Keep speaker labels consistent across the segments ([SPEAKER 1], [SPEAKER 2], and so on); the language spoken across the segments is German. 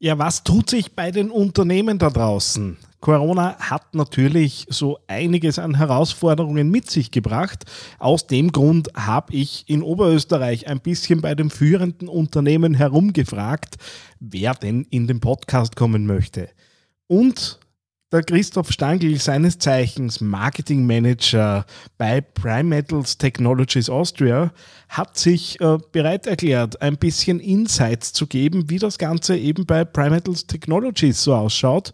[SPEAKER 1] Ja, was tut sich bei den Unternehmen da draußen? Corona hat natürlich so einiges an Herausforderungen mit sich gebracht. Aus dem Grund habe ich in Oberösterreich ein bisschen bei den führenden Unternehmen herumgefragt, wer denn in den Podcast kommen möchte. Und der Christoph Stangl, seines Zeichens Marketing Manager bei Prime Metals Technologies Austria, hat sich äh, bereit erklärt, ein bisschen Insights zu geben, wie das Ganze eben bei Prime Metals Technologies so ausschaut.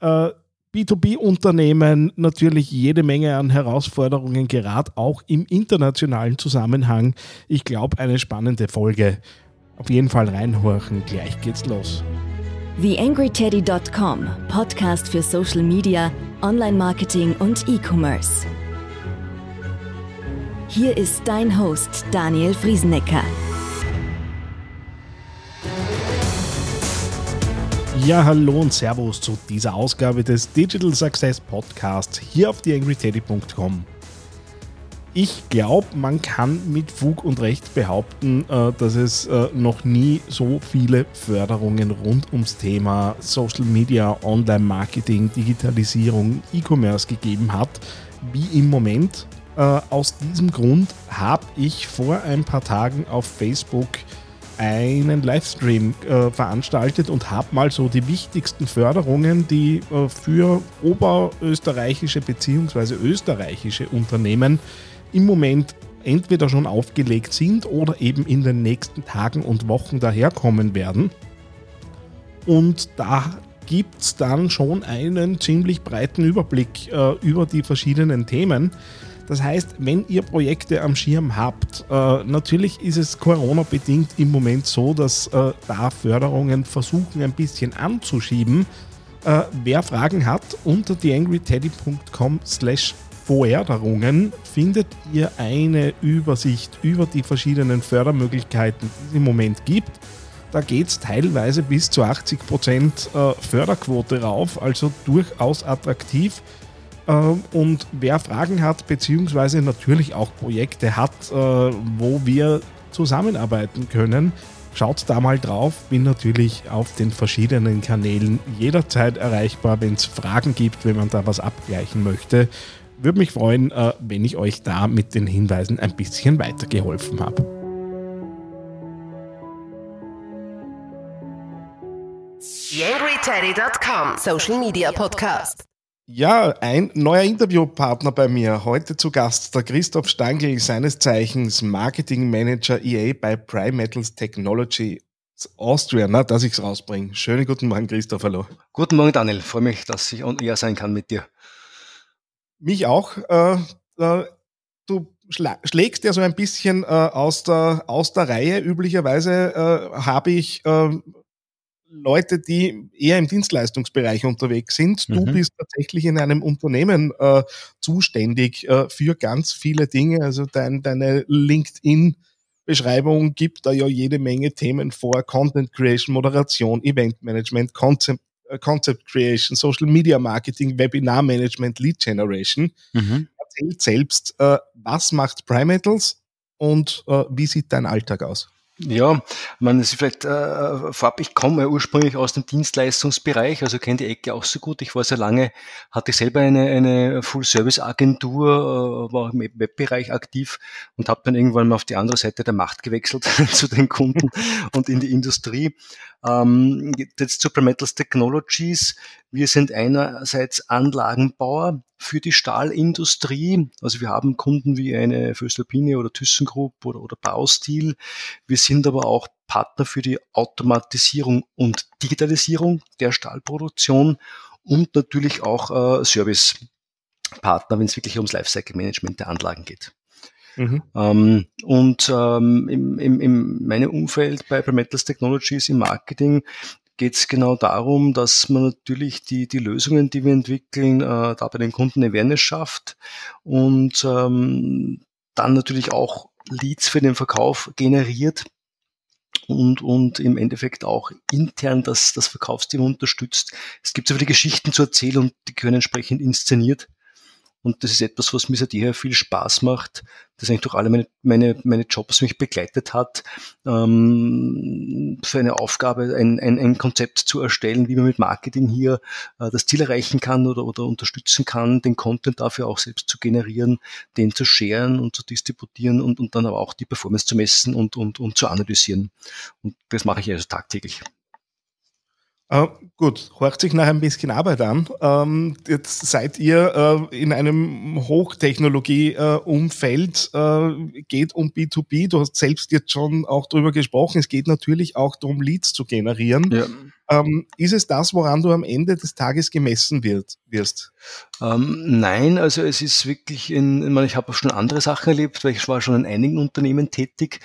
[SPEAKER 1] Äh, B2B-Unternehmen natürlich jede Menge an Herausforderungen, gerade auch im internationalen Zusammenhang. Ich glaube, eine spannende Folge. Auf jeden Fall reinhorchen, gleich geht's los.
[SPEAKER 2] TheAngryTeddy.com, Podcast für Social Media, Online-Marketing und E-Commerce. Hier ist dein Host Daniel Friesenecker.
[SPEAKER 1] Ja, hallo und Servus zu dieser Ausgabe des Digital Success Podcasts hier auf TheAngryTeddy.com. Ich glaube, man kann mit Fug und Recht behaupten, äh, dass es äh, noch nie so viele Förderungen rund ums Thema Social Media, Online-Marketing, Digitalisierung, E-Commerce gegeben hat, wie im Moment. Äh, aus diesem Grund habe ich vor ein paar Tagen auf Facebook einen Livestream veranstaltet und habe mal so die wichtigsten Förderungen, die für oberösterreichische bzw. österreichische Unternehmen im Moment entweder schon aufgelegt sind oder eben in den nächsten Tagen und Wochen daherkommen werden. Und da gibt es dann schon einen ziemlich breiten Überblick äh, über die verschiedenen Themen. Das heißt, wenn ihr Projekte am Schirm habt, äh, natürlich ist es Corona-bedingt im Moment so, dass äh, da Förderungen versuchen ein bisschen anzuschieben. Äh, wer Fragen hat, unter theangryteddy.com slash Vorderungen findet ihr eine Übersicht über die verschiedenen Fördermöglichkeiten, die es im Moment gibt. Da geht es teilweise bis zu 80 Prozent äh, Förderquote rauf, also durchaus attraktiv. Ähm, und wer Fragen hat, beziehungsweise natürlich auch Projekte hat, äh, wo wir zusammenarbeiten können, schaut da mal drauf. Bin natürlich auf den verschiedenen Kanälen jederzeit erreichbar, wenn es Fragen gibt, wenn man da was abgleichen möchte würde mich freuen, äh, wenn ich euch da mit den Hinweisen ein bisschen weitergeholfen habe.
[SPEAKER 3] YangryTeddy.com Social Media Podcast.
[SPEAKER 1] Ja, ein neuer Interviewpartner bei mir. Heute zu Gast der Christoph Stangl, seines Zeichens Marketing Manager EA bei Prime Metals Technology Austria, na, dass ich es rausbringe. Schönen guten Morgen, Christoph, hallo.
[SPEAKER 4] Guten Morgen, Daniel. Freue mich, dass ich on air sein kann mit dir.
[SPEAKER 1] Mich auch. Äh, äh, du schlägst ja so ein bisschen äh, aus, der, aus der Reihe. Üblicherweise äh, habe ich äh, Leute, die eher im Dienstleistungsbereich unterwegs sind. Du mhm. bist tatsächlich in einem Unternehmen äh, zuständig äh, für ganz viele Dinge. Also dein, deine LinkedIn Beschreibung gibt da ja jede Menge Themen vor. Content Creation, Moderation, Event Management, Concept Concept Creation, Social Media Marketing, Webinar Management, Lead Generation. Mhm. Erzählt selbst, äh, was macht Primatals und äh, wie sieht dein Alltag aus?
[SPEAKER 4] Ja, man ist vielleicht äh, vorab, ich komme ursprünglich aus dem Dienstleistungsbereich, also kenne die Ecke auch so gut. Ich war sehr lange, hatte selber eine, eine Full-Service-Agentur, äh, war im Webbereich aktiv und habe dann irgendwann mal auf die andere Seite der Macht gewechselt zu den Kunden und in die Industrie. Ähm, jetzt Prometheus Technologies. Wir sind einerseits Anlagenbauer für die Stahlindustrie. Also wir haben Kunden wie eine Föstalpine oder ThyssenKrupp oder, oder Baustil. Wir sind aber auch Partner für die Automatisierung und Digitalisierung der Stahlproduktion und natürlich auch äh, Servicepartner, wenn es wirklich ums Lifecycle Management der Anlagen geht. Mhm. Ähm, und ähm, im, im, in meinem Umfeld bei Prometheus Technologies im Marketing geht es genau darum, dass man natürlich die, die Lösungen, die wir entwickeln, äh, da bei den Kunden Awareness schafft und ähm, dann natürlich auch Leads für den Verkauf generiert und, und im Endeffekt auch intern das, das Verkaufsteam unterstützt. Es gibt so viele Geschichten zu erzählen und die können entsprechend inszeniert Und das ist etwas, was mir seit jeher viel Spaß macht, das eigentlich durch alle meine, meine, meine Jobs mich begleitet hat, ähm, für eine Aufgabe ein, ein, ein Konzept zu erstellen, wie man mit Marketing hier äh, das Ziel erreichen kann oder, oder unterstützen kann, den Content dafür auch selbst zu generieren, den zu sharen und zu distributieren und, und dann aber auch die Performance zu messen und, und, und zu analysieren. Und das mache ich also tagtäglich.
[SPEAKER 1] Äh, gut, horcht sich nach ein bisschen Arbeit an. Ähm, jetzt seid ihr äh, in einem Hochtechnologie-Umfeld, äh, geht um B2B. Du hast selbst jetzt schon auch drüber gesprochen. Es geht natürlich auch darum, Leads zu generieren. Ja. Ähm, ist es das, woran du am Ende des Tages gemessen wird, wirst?
[SPEAKER 4] Ähm, nein, also es ist wirklich, in, ich, meine, ich habe auch schon andere Sachen erlebt, weil ich war schon in einigen Unternehmen tätig.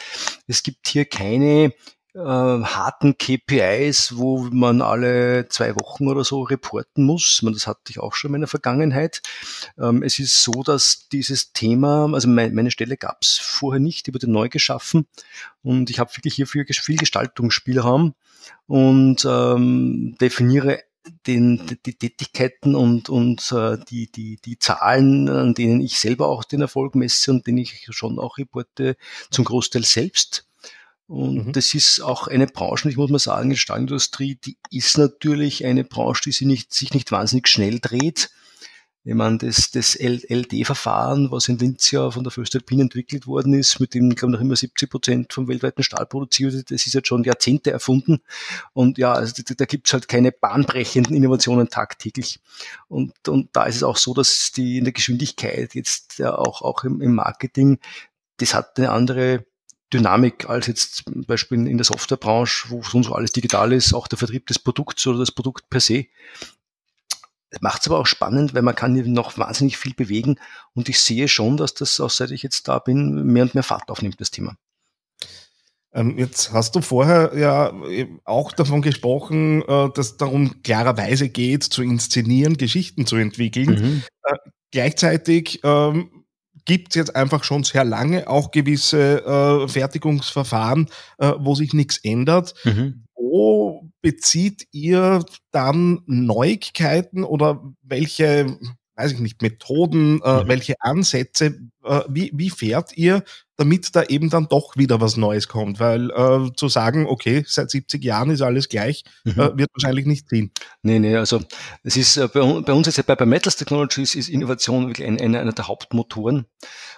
[SPEAKER 4] Es gibt hier keine äh, harten KPIs, wo man alle zwei Wochen oder so reporten muss. Man, das hatte ich auch schon in meiner Vergangenheit. Ähm, es ist so, dass dieses Thema, also mein, meine Stelle gab es vorher nicht, die wurde neu geschaffen und ich habe wirklich hierfür viel Gestaltungsspielraum und ähm, definiere den, die Tätigkeiten und, und äh, die, die, die Zahlen, an denen ich selber auch den Erfolg messe und den ich schon auch reporte, zum Großteil selbst. Und mhm. das ist auch eine Branche, ich muss mal sagen, die Stahlindustrie, die ist natürlich eine Branche, die sich nicht, sich nicht wahnsinnig schnell dreht. Ich meine, das, das LD-Verfahren, was in Linz ja von der Föstalpine entwickelt worden ist, mit dem, glaube ich, noch immer 70 Prozent vom weltweiten Stahl produziert wird, das ist jetzt schon Jahrzehnte erfunden. Und ja, also da, da gibt's halt keine bahnbrechenden Innovationen tagtäglich. Und, und da ist es auch so, dass die in der Geschwindigkeit jetzt ja auch, auch im, im Marketing, das hat eine andere Dynamik als jetzt zum Beispiel in der Softwarebranche, wo sonst alles digital ist, auch der Vertrieb des Produkts oder das Produkt per se. Macht es aber auch spannend, weil man kann hier noch wahnsinnig viel bewegen und ich sehe schon, dass das, auch seit ich jetzt da bin, mehr und mehr Fahrt aufnimmt, das Thema.
[SPEAKER 1] Ähm, jetzt hast du vorher ja auch davon gesprochen, äh, dass darum klarerweise geht, zu inszenieren, Geschichten zu entwickeln. Mhm. Äh, gleichzeitig ähm, gibt es jetzt einfach schon sehr lange auch gewisse äh, Fertigungsverfahren, äh, wo sich nichts ändert. Mhm. Wo bezieht ihr dann Neuigkeiten oder welche, weiß ich nicht, Methoden, äh, mhm. welche Ansätze, äh, wie, wie fährt ihr damit da eben dann doch wieder was Neues kommt. Weil äh, zu sagen, okay, seit 70 Jahren ist alles gleich, mhm. äh, wird wahrscheinlich nicht ziehen.
[SPEAKER 4] Nee, nee, also es ist äh, bei, bei, uns jetzt bei, bei Metals Technologies ist Innovation wirklich ein, ein, einer der Hauptmotoren.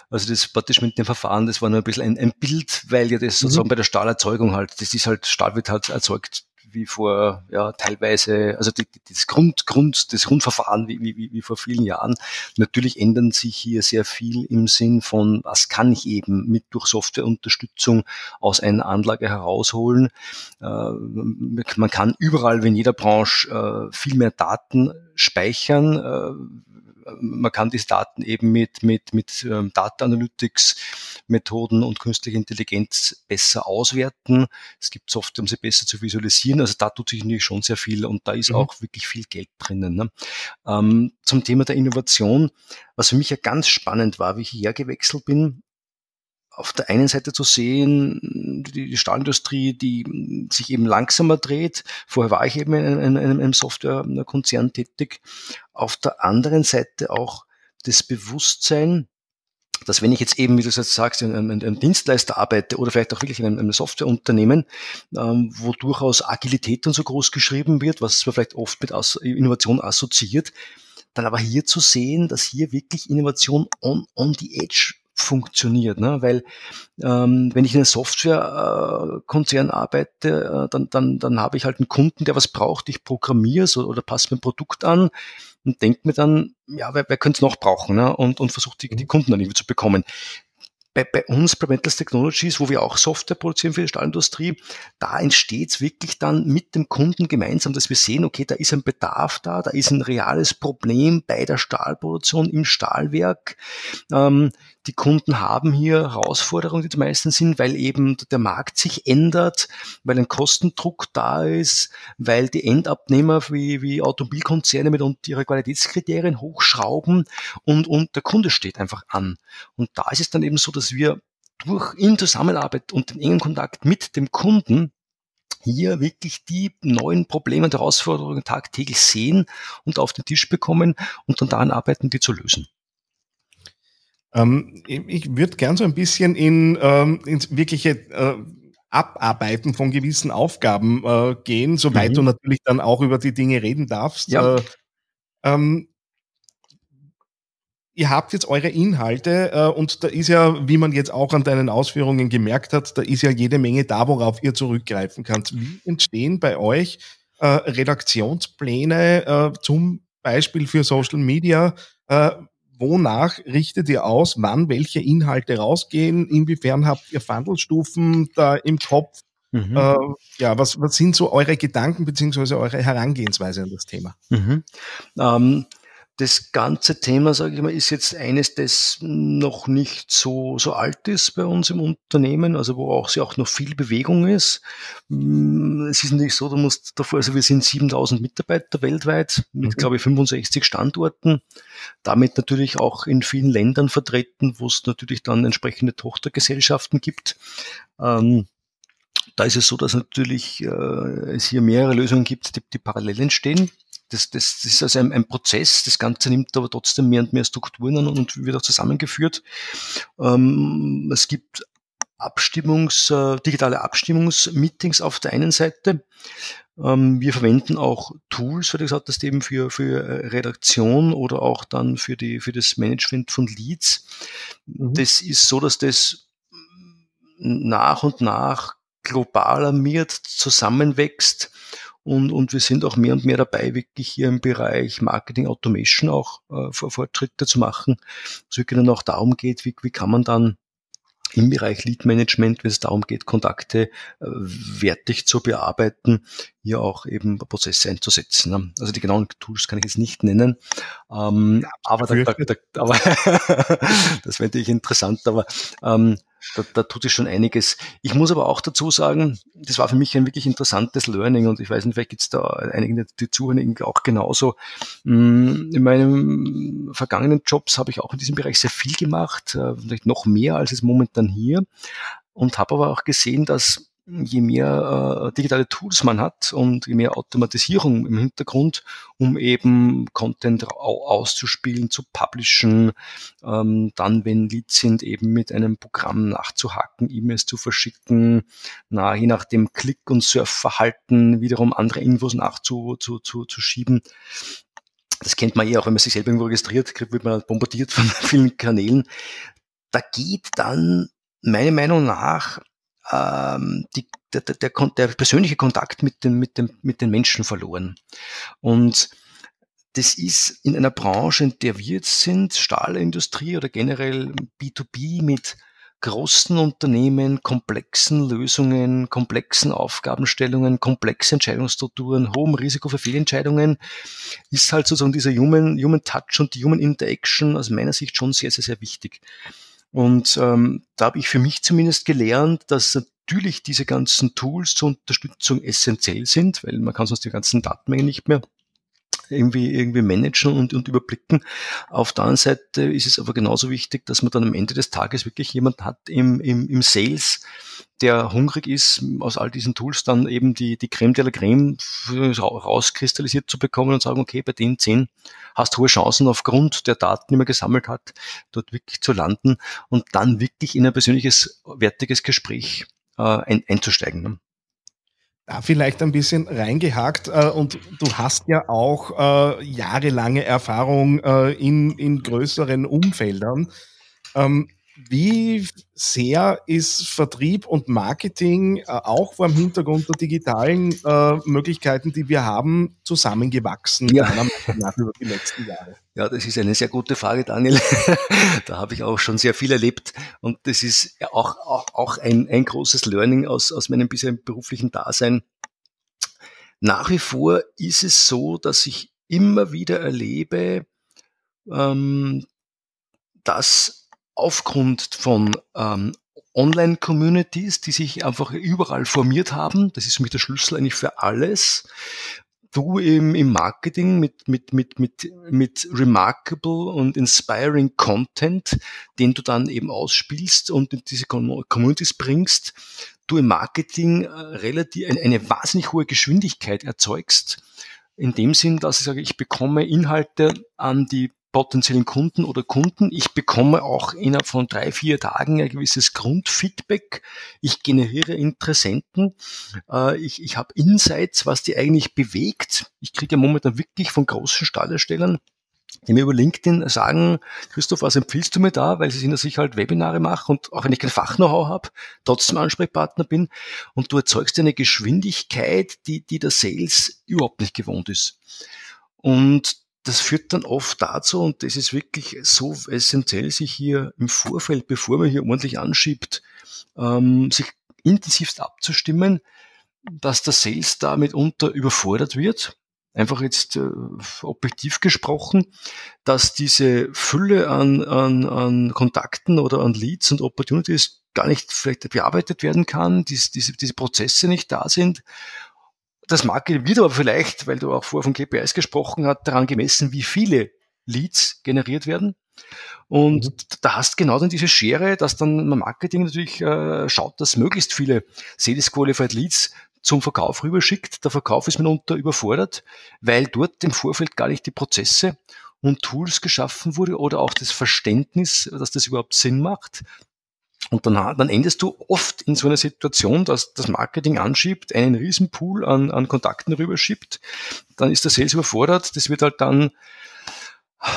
[SPEAKER 4] Also das praktisch mit dem Verfahren, das war nur ein bisschen ein, ein Bild, weil ja das mhm. sozusagen bei der Stahlerzeugung halt, das ist halt, Stahl wird halt erzeugt wie vor ja teilweise, also die, das Grund, Grund, das Grundverfahren wie, wie, wie vor vielen Jahren. Natürlich ändern sich hier sehr viel im Sinn von, was kann ich eben mit durch Softwareunterstützung aus einer Anlage herausholen. Äh, man kann überall, wie in jeder Branche, äh, viel mehr Daten speichern. Äh, man kann diese Daten eben mit, mit, mit ähm, Data Analytics Methoden und künstliche Intelligenz besser auswerten. Es gibt Software, um sie besser zu visualisieren. Also da tut sich natürlich schon sehr viel und da ist mhm. auch wirklich viel Geld drinnen. Ne? Ähm, zum Thema der Innovation, was für mich ja ganz spannend war, wie ich hierher gewechselt bin, auf der einen Seite zu sehen, die Stahlindustrie, die sich eben langsamer dreht. Vorher war ich eben in einem, in einem Softwarekonzern tätig. Auf der anderen Seite auch das Bewusstsein, dass wenn ich jetzt eben, wie du jetzt sagst, in einem, in einem Dienstleister arbeite oder vielleicht auch wirklich in einem, einem Softwareunternehmen, ähm, wo durchaus Agilität und so groß geschrieben wird, was man vielleicht oft mit As Innovation assoziiert, dann aber hier zu sehen, dass hier wirklich Innovation on, on the edge funktioniert. Ne? Weil ähm, wenn ich in einem Softwarekonzern äh, arbeite, äh, dann, dann, dann habe ich halt einen Kunden, der was braucht, ich programmiere so, oder passe mein Produkt an und denke mir dann, ja, wer, wer könnte es noch brauchen ne? und, und versucht die, die mhm. Kunden dann irgendwie zu bekommen bei, bei uns, bei Metals Technologies, wo wir auch Software produzieren für die Stahlindustrie, da entsteht es wirklich dann mit dem Kunden gemeinsam, dass wir sehen, okay, da ist ein Bedarf da, da ist ein reales Problem bei der Stahlproduktion im Stahlwerk. Ähm, die Kunden haben hier Herausforderungen, die die meisten sind, weil eben der Markt sich ändert, weil ein Kostendruck da ist, weil die Endabnehmer wie, wie Automobilkonzerne mit ihre Qualitätskriterien hochschrauben und, und der Kunde steht einfach an. Und da ist es dann eben so, dass wir durch in Zusammenarbeit und den engen Kontakt mit dem Kunden hier wirklich die neuen Probleme und Herausforderungen tagtäglich sehen und auf den Tisch bekommen und dann daran arbeiten, die zu lösen.
[SPEAKER 1] Ähm, ich würde gern so ein bisschen in, ähm, ins wirkliche äh, Abarbeiten von gewissen Aufgaben äh, gehen, soweit mhm. du natürlich dann auch über die Dinge reden darfst. Ja. Äh, ähm, ihr habt jetzt eure Inhalte äh, und da ist ja, wie man jetzt auch an deinen Ausführungen gemerkt hat, da ist ja jede Menge da, worauf ihr zurückgreifen könnt. Wie entstehen bei euch äh, Redaktionspläne äh, zum Beispiel für Social Media? Wonach richtet ihr aus, wann welche Inhalte rausgehen? Inwiefern habt ihr Fandelstufen da im Kopf? Mhm. Äh, ja, was, was sind so eure Gedanken beziehungsweise eure Herangehensweise an das Thema?
[SPEAKER 4] Mhm. Ähm, das ganze Thema, sage ich mal, ist jetzt eines, das noch nicht so, so alt ist bei uns im Unternehmen, also wo auch, auch noch viel Bewegung ist. Mm, es ist nicht so, du musst davor, also wir sind 7000 Mitarbeiter weltweit mit, mhm. glaube ich, 65 Standorten, damit natürlich auch in vielen Ländern vertreten, wo es natürlich dann entsprechende Tochtergesellschaften gibt. Ähm, da ist es so, dass natürlich äh, es hier mehrere Lösungen gibt, die, die parallel entstehen das, das, das ist also ein, ein, Prozess, das Ganze nimmt aber trotzdem mehr und mehr Strukturen an und wird auch zusammengeführt. Ähm, es gibt Abstimmungs, äh, digitale Abstimmungsmeetings auf der einen Seite. Ähm, wir verwenden auch Tools, wie du gesagt hast, eben für, für äh, Redaktion oder auch dann für, die, für das Management von Leads. Mhm. Das ist so, dass das nach und nach globaler wird, zusammenwächst und, und wir sind auch mehr und mehr dabei, wirklich hier im Bereich Marketing Automation auch äh, Fortschritte zu machen. Es wirklich dann auch darum geht, wie, wie kann man dann im Bereich Lead Management, wenn es darum geht, Kontakte äh, wertig zu bearbeiten, hier auch eben Prozesse einzusetzen. Ne? Also die genauen Tools kann ich jetzt nicht nennen, ähm, aber, da, da, da, aber das wäre natürlich interessant, aber ähm, da, da tut sich schon einiges. Ich muss aber auch dazu sagen, das war für mich ein wirklich interessantes Learning und ich weiß nicht, vielleicht gibt es da einige, die zuhören, auch genauso. Mm, in meinen vergangenen Jobs habe ich auch in diesem Bereich sehr viel gemacht, äh, vielleicht noch mehr als es momentan hier und habe aber auch gesehen, dass je mehr äh, digitale Tools man hat und je mehr Automatisierung im Hintergrund, um eben Content auszuspielen, zu publishen, ähm, dann, wenn Leads sind, eben mit einem Programm nachzuhacken, E-Mails zu verschicken, na, je nach dem Klick- und Surfverhalten wiederum andere Infos nachzuschieben. Zu, zu, zu das kennt man eh auch, wenn man sich selber irgendwo registriert, wird man bombardiert von vielen Kanälen. Da geht dann meiner Meinung nach ähm, die, der, der, der, persönliche Kontakt mit, dem, mit, dem, mit den Menschen verloren. Und das ist in einer Branche, in der wir jetzt sind, Stahlindustrie oder generell B2B mit großen Unternehmen, komplexen Lösungen, komplexen Aufgabenstellungen, komplexe Entscheidungsstrukturen, hohem Risiko für Fehlentscheidungen, ist halt sozusagen dieser Human, Human Touch und die Human Interaction aus meiner Sicht schon sehr, sehr, sehr wichtig. Und ähm, da habe ich für mich zumindest gelernt, dass natürlich diese ganzen Tools zur Unterstützung essentiell sind, weil man kann sonst die ganzen Datenmengen nicht mehr irgendwie, irgendwie managen und, und überblicken. Auf der anderen Seite ist es aber genauso wichtig, dass man dann am Ende des Tages wirklich jemand hat im, im, im Sales, der hungrig ist, aus all diesen Tools dann eben die, die Creme de la Creme rauskristallisiert zu bekommen und sagen, okay, bei den zehn hast du hohe Chancen aufgrund der Daten, die man gesammelt hat, dort wirklich zu landen und dann wirklich in ein persönliches, wertiges Gespräch äh, ein, einzusteigen.
[SPEAKER 1] Da vielleicht ein bisschen reingehakt äh, und du hast ja auch äh, jahrelange Erfahrung äh, in, in größeren Umfeldern. Ähm, wie sehr ist Vertrieb und Marketing äh, auch vor dem Hintergrund der digitalen äh, Möglichkeiten, die wir haben, zusammengewachsen
[SPEAKER 4] ja. über die letzten Jahre? Ja, das ist eine sehr gute Frage, Daniel. da habe ich auch schon sehr viel erlebt und das ist auch, auch, auch ein, ein großes Learning aus, aus meinem bisherigen beruflichen Dasein. Nach wie vor ist es so, dass ich immer wieder erlebe, ähm, dass aufgrund von ähm, Online-Communities, die sich einfach überall formiert haben. Das ist für mich der Schlüssel eigentlich für alles. Du im, im Marketing mit, mit, mit, mit, mit remarkable und inspiring Content, den du dann eben ausspielst und in diese Communities bringst, du im Marketing äh, relativ eine, eine wahnsinnig hohe Geschwindigkeit erzeugst. In dem Sinn, dass ich sage, ich bekomme Inhalte an die potenziellen Kunden oder Kunden. Ich bekomme auch innerhalb von drei, vier Tagen ein gewisses Grundfeedback. Ich generiere Interessenten. Äh, ich ich habe Insights, was die eigentlich bewegt. Ich kriege momentan wirklich von großen Stahlerstellern die mir über LinkedIn sagen, Christoph, was empfiehlst du mir da? Weil sie sehen, dass ich halt Webinare mache und auch wenn ich kein Fach-Know-how habe, trotzdem Ansprechpartner bin. Und du erzeugst eine Geschwindigkeit, die, die der Sales überhaupt nicht gewohnt ist. Und das führt dann oft dazu, und das ist wirklich so essentiell, sich hier im Vorfeld, bevor man hier ordentlich anschiebt, ähm, sich intensivst abzustimmen, dass der Sales da mitunter überfordert wird. Einfach jetzt äh, objektiv gesprochen, dass diese Fülle an, an, an Kontakten oder an Leads und Opportunities gar nicht vielleicht bearbeitet werden kann, diese, diese, diese Prozesse nicht da sind das Marketing wird aber vielleicht, weil du auch vorher von KPIs gesprochen hast, daran gemessen, wie viele Leads generiert werden. Und mhm. da hast genau dann diese Schere, dass dann Marketing natürlich äh, schaut, dass möglichst viele Sales Qualified Leads zum Verkauf rüberschickt. Der Verkauf ist mitunter überfordert, weil dort im Vorfeld gar nicht die Prozesse und Tools geschaffen wurde oder auch das Verständnis, dass das überhaupt Sinn macht, und dann, dann endest du oft in so einer Situation, dass das Marketing anschiebt, einen riesen Pool an, an Kontakten rüberschiebt. Dann ist der Sales überfordert. Das wird halt dann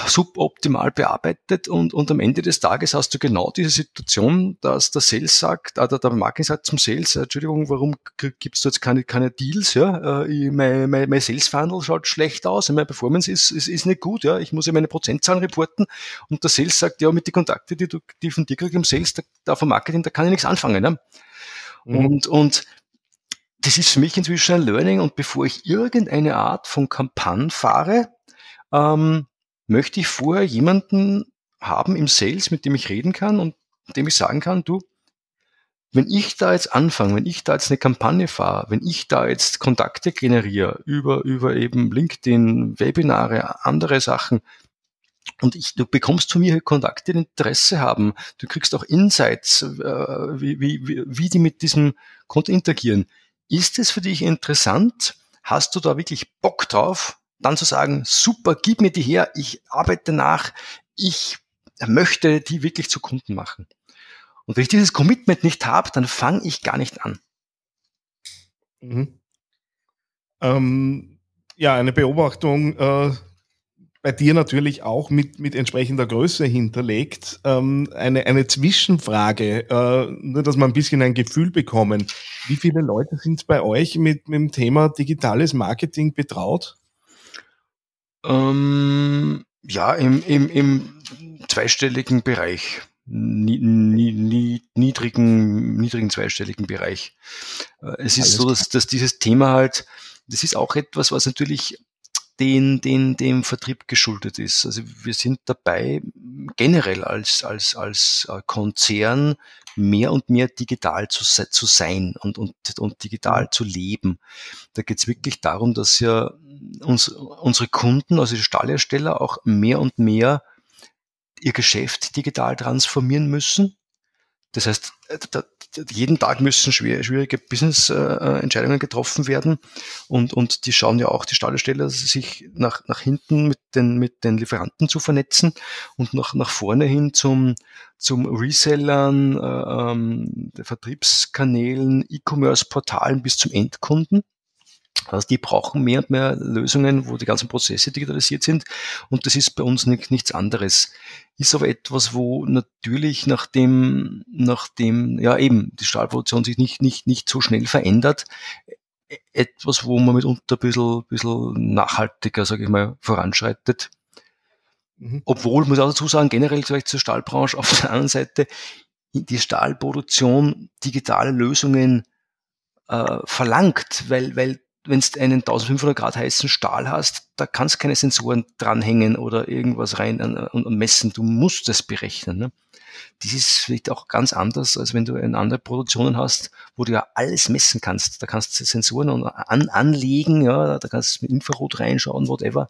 [SPEAKER 4] suboptimal bearbeitet und, und am Ende des Tages hast du genau diese Situation, dass der Sales sagt, oder der Marketing sagt zum Sales, Entschuldigung, warum gibt's da jetzt keine, keine Deals, ja, äh, mein, mein, mein Sales Funnel schaut schlecht aus, meine Performance ist, ist, ist nicht gut, ja, ich muss ja meine Prozentzahlen reporten und der Sales sagt, ja, mit den Kontakten, die du, die von dir kriegst im Sales, da, da vom Marketing, da kann ich nichts anfangen, ja. Mhm. Und, und, das ist für mich inzwischen ein Learning und bevor ich irgendeine Art von Kampagne fahre, ähm, möchte ich vorher jemanden haben im Sales, mit dem ich reden kann und dem ich sagen kann, du, wenn ich da jetzt anfange, wenn ich da jetzt eine Kampagne fahre, wenn ich da jetzt Kontakte generiere über, über eben LinkedIn, Webinare, andere Sachen, und ich, du bekommst von mir Kontakte, die Interesse haben. Du kriegst auch Insights, äh, wie, wie, wie die mit diesem Konto interagieren. Ist es für dich interessant? Hast du da wirklich Bock drauf? Dann zu sagen, super, gib mir die her, ich arbeite nach, ich möchte die wirklich zu Kunden machen. Und wenn ich dieses Commitment nicht habe, dann fange ich gar nicht an.
[SPEAKER 1] Mhm. Ähm, ja, eine Beobachtung äh, bei dir natürlich auch mit, mit entsprechender Größe hinterlegt. Ähm, eine, eine Zwischenfrage, äh, nur dass wir ein bisschen ein Gefühl bekommen. Wie viele Leute sind bei euch mit, mit dem Thema digitales Marketing betraut?
[SPEAKER 4] Ähm, ja, im, im, im zweistelligen Bereich. Nie, nie, nie, niedrigen, niedrigen zweistelligen Bereich. Äh, es ist Alles so, dass, dass dieses Thema halt, das ist auch etwas, was natürlich den, den, dem Vertrieb geschuldet ist. Also wir sind dabei, generell als, als, als äh, Konzern mehr und mehr digital zu, zu sein und, und, und digital mhm. zu leben. Da geht es wirklich darum, dass ja uns, unsere Kunden, also die Stahlhersteller, auch mehr und mehr ihr Geschäft digital transformieren müssen. Das heißt, äh, da, jeden Tag müssen schwierige Business-Entscheidungen getroffen werden und, und die schauen ja auch, die Stahlhersteller, sich nach, nach hinten mit den, mit den Lieferanten zu vernetzen und nach, nach vorne hin zum, zum Resellern, äh, ähm, Vertriebskanälen, E-Commerce-Portalen bis zum Endkunden. Also die brauchen mehr und mehr Lösungen, wo die ganzen Prozesse digitalisiert sind. Und das ist bei uns nicht, nichts anderes. Ist aber etwas, wo natürlich nachdem, nachdem, ja eben, die Stahlproduktion sich nicht, nicht, nicht so schnell verändert, etwas, wo man mitunter ein bisschen, bisschen nachhaltiger, sage ich mal, voranschreitet. Mhm. Obwohl, muss ich auch dazu sagen, generell vielleicht zur Stahlbranche auf der anderen Seite, die Stahlproduktion digitale Lösungen äh, verlangt, weil, weil wenn du einen 1500 Grad heißen Stahl hast, da kannst du keine Sensoren dranhängen oder irgendwas rein und messen. Du musst das berechnen. Ne? Das ist vielleicht auch ganz anders, als wenn du eine andere Produktionen hast, wo du ja alles messen kannst. Da kannst du Sensoren an, anlegen, ja, da kannst du mit Infrarot reinschauen, whatever.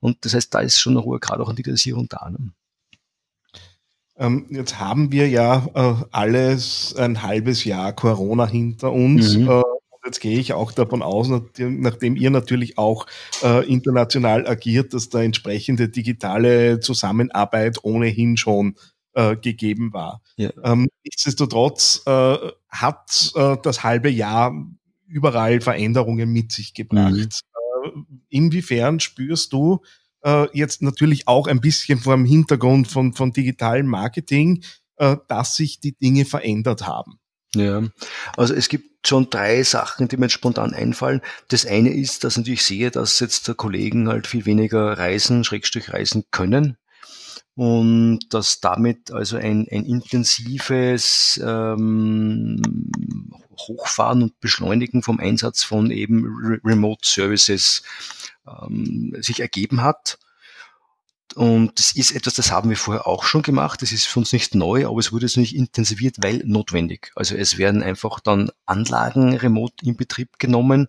[SPEAKER 4] Und das heißt, da ist schon ein hoher Grad auch an Digitalisierung da. Ne?
[SPEAKER 1] Ähm, jetzt haben wir ja äh, alles ein halbes Jahr Corona hinter uns. Mhm. Äh, jetzt gehe ich auch davon aus, nachdem ihr natürlich auch äh, international agiert, dass da entsprechende digitale Zusammenarbeit ohnehin schon äh, gegeben war. Ja. Ähm, nichtsdestotrotz äh, hat äh, das halbe Jahr überall Veränderungen mit sich gebracht. Mhm. Äh, inwiefern spürst du äh, jetzt natürlich auch ein bisschen vor dem Hintergrund von, von digitalem Marketing, dass sich die Dinge verändert haben?
[SPEAKER 4] Ja, also es gibt schon drei Sachen, die mir spontan einfallen. Das eine ist, dass ich natürlich sehe, dass jetzt der Kollegen halt viel weniger reisen, Schrägstrich reisen können und dass damit also ein, ein intensives ähm, Hochfahren und Beschleunigen vom Einsatz von eben Re Remote Services ähm, sich ergeben hat. Und das ist etwas, das haben wir vorher auch schon gemacht. Das ist für uns nicht neu, aber es wurde jetzt nicht intensiviert, weil notwendig. Also es werden einfach dann Anlagen remote in Betrieb genommen.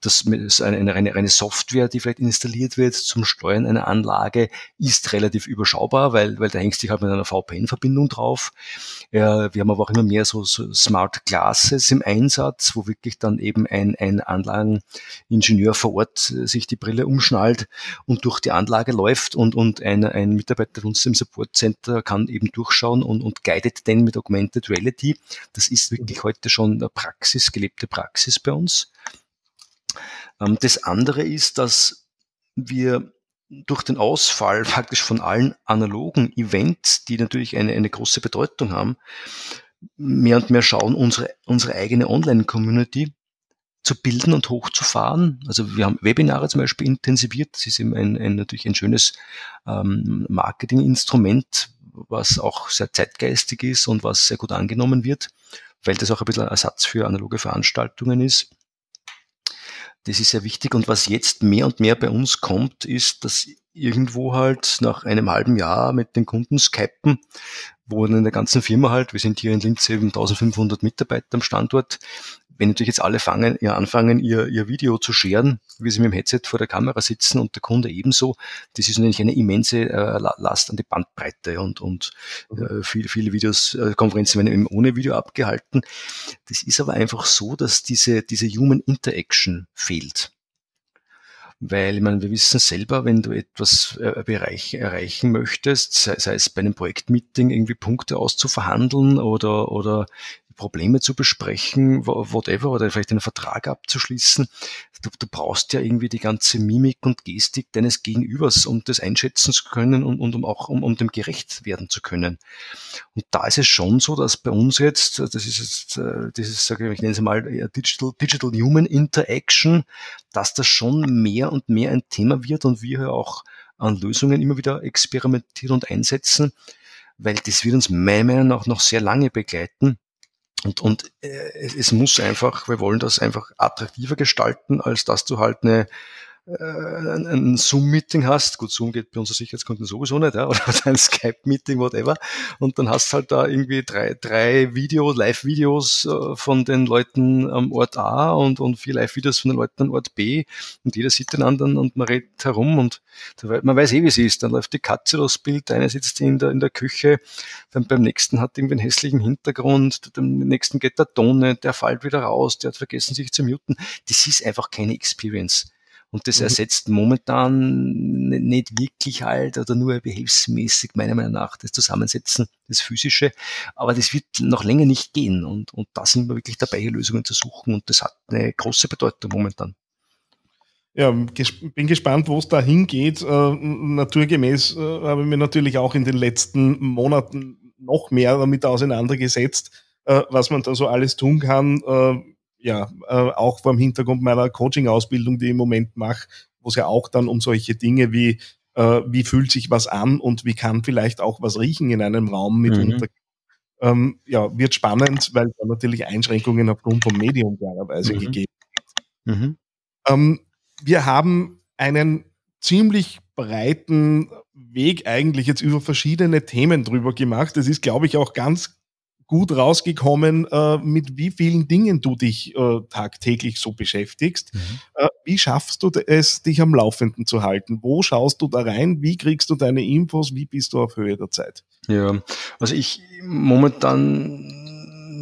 [SPEAKER 4] Das, eine, eine reine Software, die vielleicht installiert wird zum Steuern einer Anlage, ist relativ überschaubar, weil, weil da hängst dich halt mit einer VPN-Verbindung drauf. Ja, wir haben aber auch immer mehr so, so Smart Glasses im Einsatz, wo wirklich dann eben ein, ein Anlageningenieur vor Ort äh, sich die Brille umschnallt und durch die Anlage läuft und, und ein, ein Mitarbeiter von uns im Support Center kann eben durchschauen und, und guidet den mit Augmented Reality. Das ist wirklich heute schon eine Praxis, gelebte Praxis bei uns. Ähm, das andere ist, dass wir durch den Ausfall faktisch von allen analogen Events, die natürlich eine, eine große Bedeutung haben, mehr und mehr schauen, unsere, unsere eigene Online-Community zu bilden und hochzufahren. Also wir haben Webinare zum Beispiel intensiviert. Das ist eben ein, ein natürlich ein schönes ähm, Marketinginstrument, was auch sehr zeitgeistig ist und was sehr gut angenommen wird, weil das auch ein bisschen Ersatz für analoge Veranstaltungen ist. Das ist sehr wichtig. Und was jetzt mehr und mehr bei uns kommt, ist, dass irgendwo halt nach einem halben Jahr mit den Kunden skypen, wo in der ganzen Firma halt, wir sind hier in Linz eben 1500 Mitarbeiter am Standort, wenn natürlich jetzt alle fangen, ja, anfangen, ihr, ihr Video zu scheren, wie sie mit dem Headset vor der Kamera sitzen und der Kunde ebenso, das ist natürlich eine immense äh, Last an die Bandbreite und, und äh, viele, viele Videos, äh, Konferenzen werden eben ohne Video abgehalten. Das ist aber einfach so, dass diese, diese Human Interaction fehlt. Weil, ich meine, wir wissen selber, wenn du etwas äh, bereich, erreichen möchtest, sei, sei, es bei einem Projektmeeting irgendwie Punkte auszuverhandeln oder, oder Probleme zu besprechen, whatever, oder vielleicht einen Vertrag abzuschließen. Du, du, brauchst ja irgendwie die ganze Mimik und Gestik deines Gegenübers, um das einschätzen zu können und, und um auch um, um dem gerecht werden zu können. Und da ist es schon so, dass bei uns jetzt, das ist jetzt, äh, dieses, sage ich, ich nenne es mal Digital, Digital Human Interaction, dass das schon mehr und mehr ein Thema wird und wir auch an Lösungen immer wieder experimentieren und einsetzen, weil das wird uns meiner Meinung nach noch sehr lange begleiten. Und, und äh, es muss einfach, wir wollen das einfach attraktiver gestalten, als dass du halt eine äh, ein Zoom-Meeting hast, gut, Zoom geht bei unseren Sicherheitskunden sowieso nicht, ja, oder ein Skype-Meeting, whatever, und dann hast halt da irgendwie drei, drei Videos, Live-Videos äh, von den Leuten am Ort A und, und vier Live-Videos von den Leuten am Ort B. Und jeder sieht den anderen und man redet herum und man weiß eh, wie es ist, dann läuft die Katze durchs Bild, der eine sitzt in der, in der Küche, dann beim nächsten hat irgendwie einen hässlichen Hintergrund, dem nächsten geht der Ton nicht, der fällt wieder raus, der hat vergessen sich zu muten, das ist einfach keine Experience. Und das mhm. ersetzt momentan nicht wirklich halt oder nur behelfsmäßig meiner Meinung nach das Zusammensetzen, das Physische. Aber das wird noch länger nicht gehen. Und, und da sind wir wirklich dabei, hier Lösungen zu suchen. Und das hat eine große Bedeutung momentan.
[SPEAKER 1] Ja, bin gespannt, wo es da hingeht. Äh, naturgemäß äh, habe ich mir natürlich auch in den letzten Monaten noch mehr damit auseinandergesetzt, äh, was man da so alles tun kann. Ja, äh, auch vor dem Hintergrund meiner Coaching-Ausbildung, die ich im Moment mache, wo es ja auch dann um solche Dinge wie, äh, wie fühlt sich was an und wie kann vielleicht auch was riechen in einem Raum mitunter. Mhm. Ähm, ja, wird spannend, weil da natürlich Einschränkungen aufgrund vom Medium klarerweise mhm. gegeben sind. Mhm. Ähm, wir haben einen ziemlich breiten Weg eigentlich jetzt über verschiedene Themen drüber gemacht. Das ist, glaube ich, auch ganz gut rausgekommen, äh, mit wie vielen Dingen du dich äh, tagtäglich so beschäftigst. Mhm. Äh, wie schaffst du es, dich am Laufenden zu halten? Wo schaust du da rein? Wie kriegst du deine Infos? Wie bist du auf Höhe der Zeit?
[SPEAKER 4] Ja, also ich momentan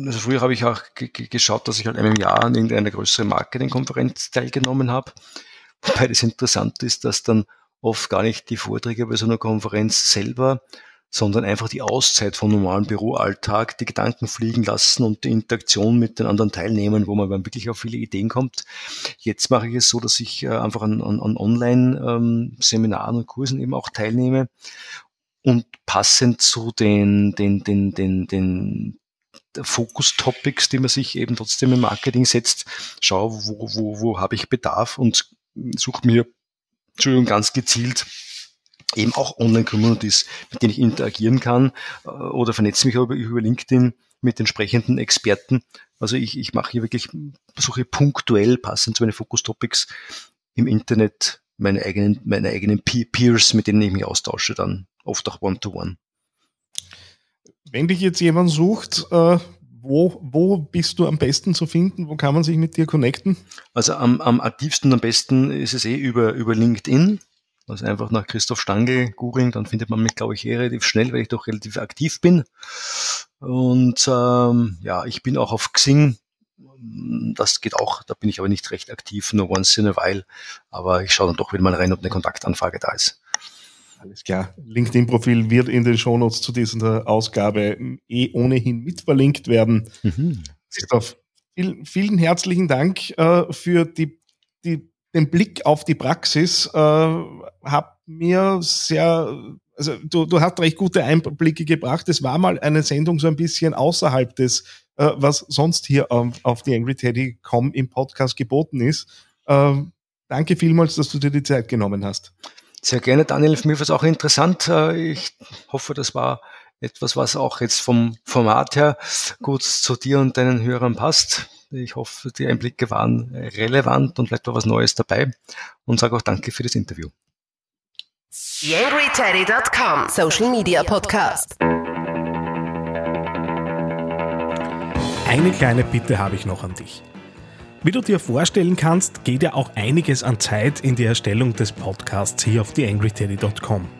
[SPEAKER 4] also früher habe ich auch geschaut, dass ich halt einmal im Jahr an irgendeiner größeren Marketingkonferenz teilgenommen habe. Wobei das interessant ist, dass dann oft gar nicht die Vorträge bei so einer Konferenz selber, sondern einfach die Auszeit vom normalen Büroalltag, die Gedanken fliegen lassen und die Interaktion mit den anderen Teilnehmern, wo man dann wirklich auf viele Ideen kommt. Jetzt mache ich es so, dass ich äh, einfach an, an, an Online-Seminaren ähm, und Kursen eben auch teilnehme und passend zu den, den, den, den, den Fokus-Topics, die man sich eben trotzdem im Marketing setzt, schaue, wo, wo, wo habe ich Bedarf und suche mir Entschuldigung, ganz gezielt eben auch Online-Communities, mit denen ich interagieren kann äh, oder vernetze mich über, über LinkedIn mit entsprechenden Experten. Also ich, ich mache hier wirklich, versuche punktuell passend zu meinen Fokus-Topics im Internet meine eigenen, meine eigenen Peers, mit denen ich mich austausche, dann oft auch One-to-One. -one.
[SPEAKER 1] Wenn dich jetzt jemand sucht, äh, wo, wo bist du am besten zu finden? Wo kann man sich mit dir connecten?
[SPEAKER 4] Also am, am aktivsten am besten ist es eh über, über LinkedIn. Also einfach nach Christoph Stangl googeln, dann findet man mich, glaube ich, eh relativ schnell, weil ich doch relativ aktiv bin. Und ähm, ja, ich bin auch auf Xing. Das geht auch, da bin ich aber nicht recht aktiv, nur once in a while. Aber ich schaue dann doch wieder mal rein, ob eine Kontaktanfrage da ist.
[SPEAKER 1] Alles klar. LinkedIn-Profil wird in den Shownotes zu dieser Ausgabe eh ohnehin mit verlinkt werden. Mhm. Christoph, vielen, vielen herzlichen Dank äh, für die, die, den Blick auf die Praxis. Äh, hab mir sehr, also du, du hast recht gute Einblicke gebracht. Es war mal eine Sendung so ein bisschen außerhalb des, äh, was sonst hier auf, auf die AngryTeddy.com im Podcast geboten ist. Äh, danke vielmals, dass du dir die Zeit genommen hast.
[SPEAKER 4] Sehr gerne, Daniel. Für mich war es auch interessant. Äh, ich hoffe, das war etwas, was auch jetzt vom Format her gut zu dir und deinen Hörern passt. Ich hoffe, die Einblicke waren relevant und vielleicht war was Neues dabei und sage auch danke für das Interview.
[SPEAKER 3] TheAngryTeddy.com Social Media Podcast.
[SPEAKER 1] Eine kleine Bitte habe ich noch an dich. Wie du dir vorstellen kannst, geht ja auch einiges an Zeit in die Erstellung des Podcasts hier auf theangryteddy.com.